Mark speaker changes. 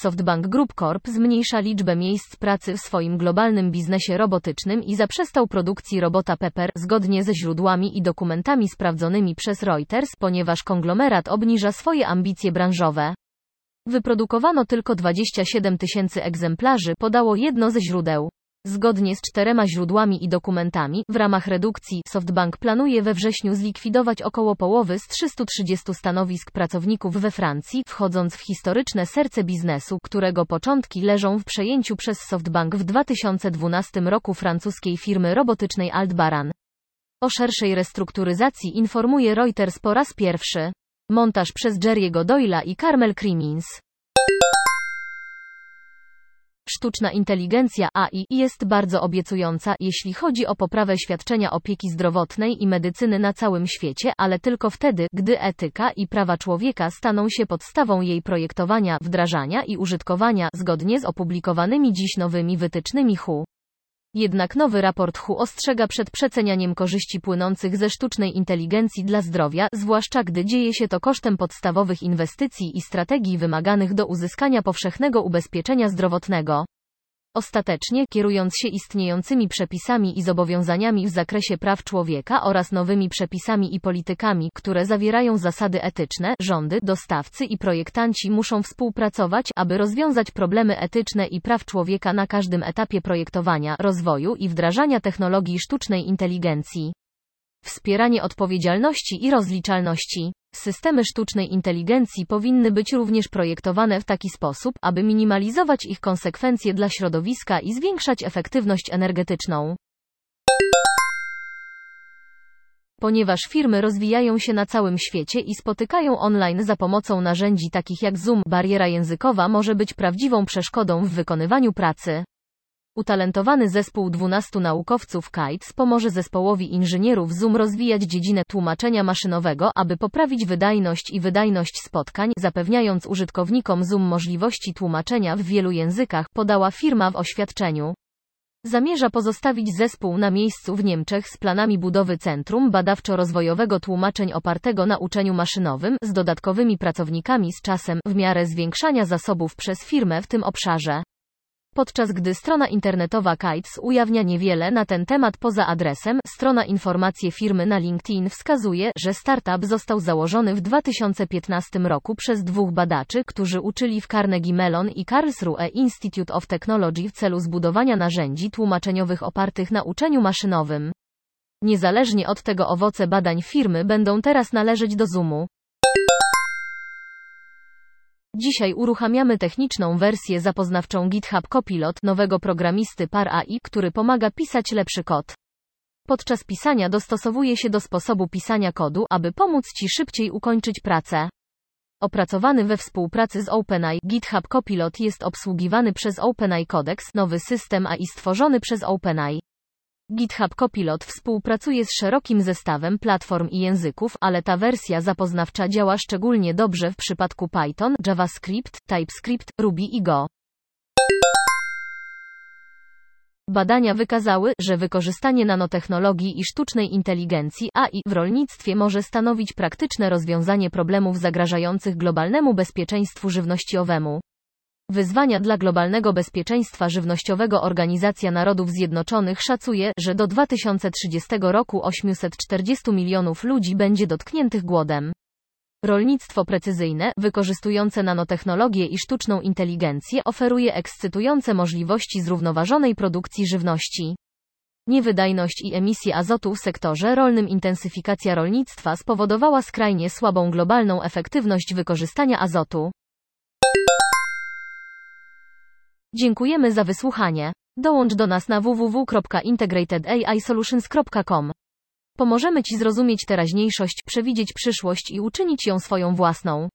Speaker 1: SoftBank Group Corp zmniejsza liczbę miejsc pracy w swoim globalnym biznesie robotycznym i zaprzestał produkcji robota Pepper, zgodnie ze źródłami i dokumentami sprawdzonymi przez Reuters, ponieważ konglomerat obniża swoje ambicje branżowe. Wyprodukowano tylko 27 tysięcy egzemplarzy, podało jedno ze źródeł. Zgodnie z czterema źródłami i dokumentami, w ramach redukcji, SoftBank planuje we wrześniu zlikwidować około połowy z 330 stanowisk pracowników we Francji, wchodząc w historyczne serce biznesu, którego początki leżą w przejęciu przez SoftBank w 2012 roku francuskiej firmy robotycznej Altbaran. O szerszej restrukturyzacji informuje Reuters po raz pierwszy. Montaż przez Jerry'ego Doyla i Carmel Crimins. Sztuczna inteligencja AI jest bardzo obiecująca, jeśli chodzi o poprawę świadczenia opieki zdrowotnej i medycyny na całym świecie, ale tylko wtedy, gdy etyka i prawa człowieka staną się podstawą jej projektowania, wdrażania i użytkowania, zgodnie z opublikowanymi dziś nowymi wytycznymi HU. Jednak nowy raport HU ostrzega przed przecenianiem korzyści płynących ze sztucznej inteligencji dla zdrowia, zwłaszcza gdy dzieje się to kosztem podstawowych inwestycji i strategii wymaganych do uzyskania powszechnego ubezpieczenia zdrowotnego. Ostatecznie, kierując się istniejącymi przepisami i zobowiązaniami w zakresie praw człowieka oraz nowymi przepisami i politykami, które zawierają zasady etyczne, rządy, dostawcy i projektanci muszą współpracować, aby rozwiązać problemy etyczne i praw człowieka na każdym etapie projektowania, rozwoju i wdrażania technologii sztucznej inteligencji. Wspieranie odpowiedzialności i rozliczalności. Systemy sztucznej inteligencji powinny być również projektowane w taki sposób, aby minimalizować ich konsekwencje dla środowiska i zwiększać efektywność energetyczną. Ponieważ firmy rozwijają się na całym świecie i spotykają online za pomocą narzędzi takich jak Zoom, bariera językowa może być prawdziwą przeszkodą w wykonywaniu pracy. Utalentowany zespół 12 naukowców KITES pomoże zespołowi inżynierów Zoom rozwijać dziedzinę tłumaczenia maszynowego, aby poprawić wydajność i wydajność spotkań, zapewniając użytkownikom Zoom możliwości tłumaczenia w wielu językach, podała firma w oświadczeniu. Zamierza pozostawić zespół na miejscu w Niemczech z planami budowy centrum badawczo-rozwojowego tłumaczeń opartego na uczeniu maszynowym, z dodatkowymi pracownikami z czasem, w miarę zwiększania zasobów przez firmę w tym obszarze. Podczas gdy strona internetowa Kites ujawnia niewiele na ten temat poza adresem, strona informacje firmy na LinkedIn wskazuje, że startup został założony w 2015 roku przez dwóch badaczy, którzy uczyli w Carnegie Mellon i Karlsruhe Institute of Technology w celu zbudowania narzędzi tłumaczeniowych opartych na uczeniu maszynowym. Niezależnie od tego owoce badań firmy będą teraz należeć do Zoomu. Dzisiaj uruchamiamy techniczną wersję zapoznawczą GitHub Copilot nowego programisty Par AI, który pomaga pisać lepszy kod. Podczas pisania dostosowuje się do sposobu pisania kodu, aby pomóc Ci szybciej ukończyć pracę. Opracowany we współpracy z OpenAI, GitHub Copilot jest obsługiwany przez OpenAI Codex, nowy system AI stworzony przez OpenAI. GitHub Copilot współpracuje z szerokim zestawem platform i języków, ale ta wersja zapoznawcza działa szczególnie dobrze w przypadku Python, JavaScript, TypeScript, Ruby i Go. Badania wykazały, że wykorzystanie nanotechnologii i sztucznej inteligencji AI w rolnictwie może stanowić praktyczne rozwiązanie problemów zagrażających globalnemu bezpieczeństwu żywnościowemu. Wyzwania dla globalnego bezpieczeństwa żywnościowego Organizacja Narodów Zjednoczonych szacuje, że do 2030 roku 840 milionów ludzi będzie dotkniętych głodem. Rolnictwo precyzyjne, wykorzystujące nanotechnologię i sztuczną inteligencję, oferuje ekscytujące możliwości zrównoważonej produkcji żywności. Niewydajność i emisje azotu w sektorze rolnym Intensyfikacja rolnictwa spowodowała skrajnie słabą globalną efektywność wykorzystania azotu. Dziękujemy za wysłuchanie. Dołącz do nas na www.integratedAIsolutions.com. Pomożemy Ci zrozumieć teraźniejszość, przewidzieć przyszłość i uczynić ją swoją własną.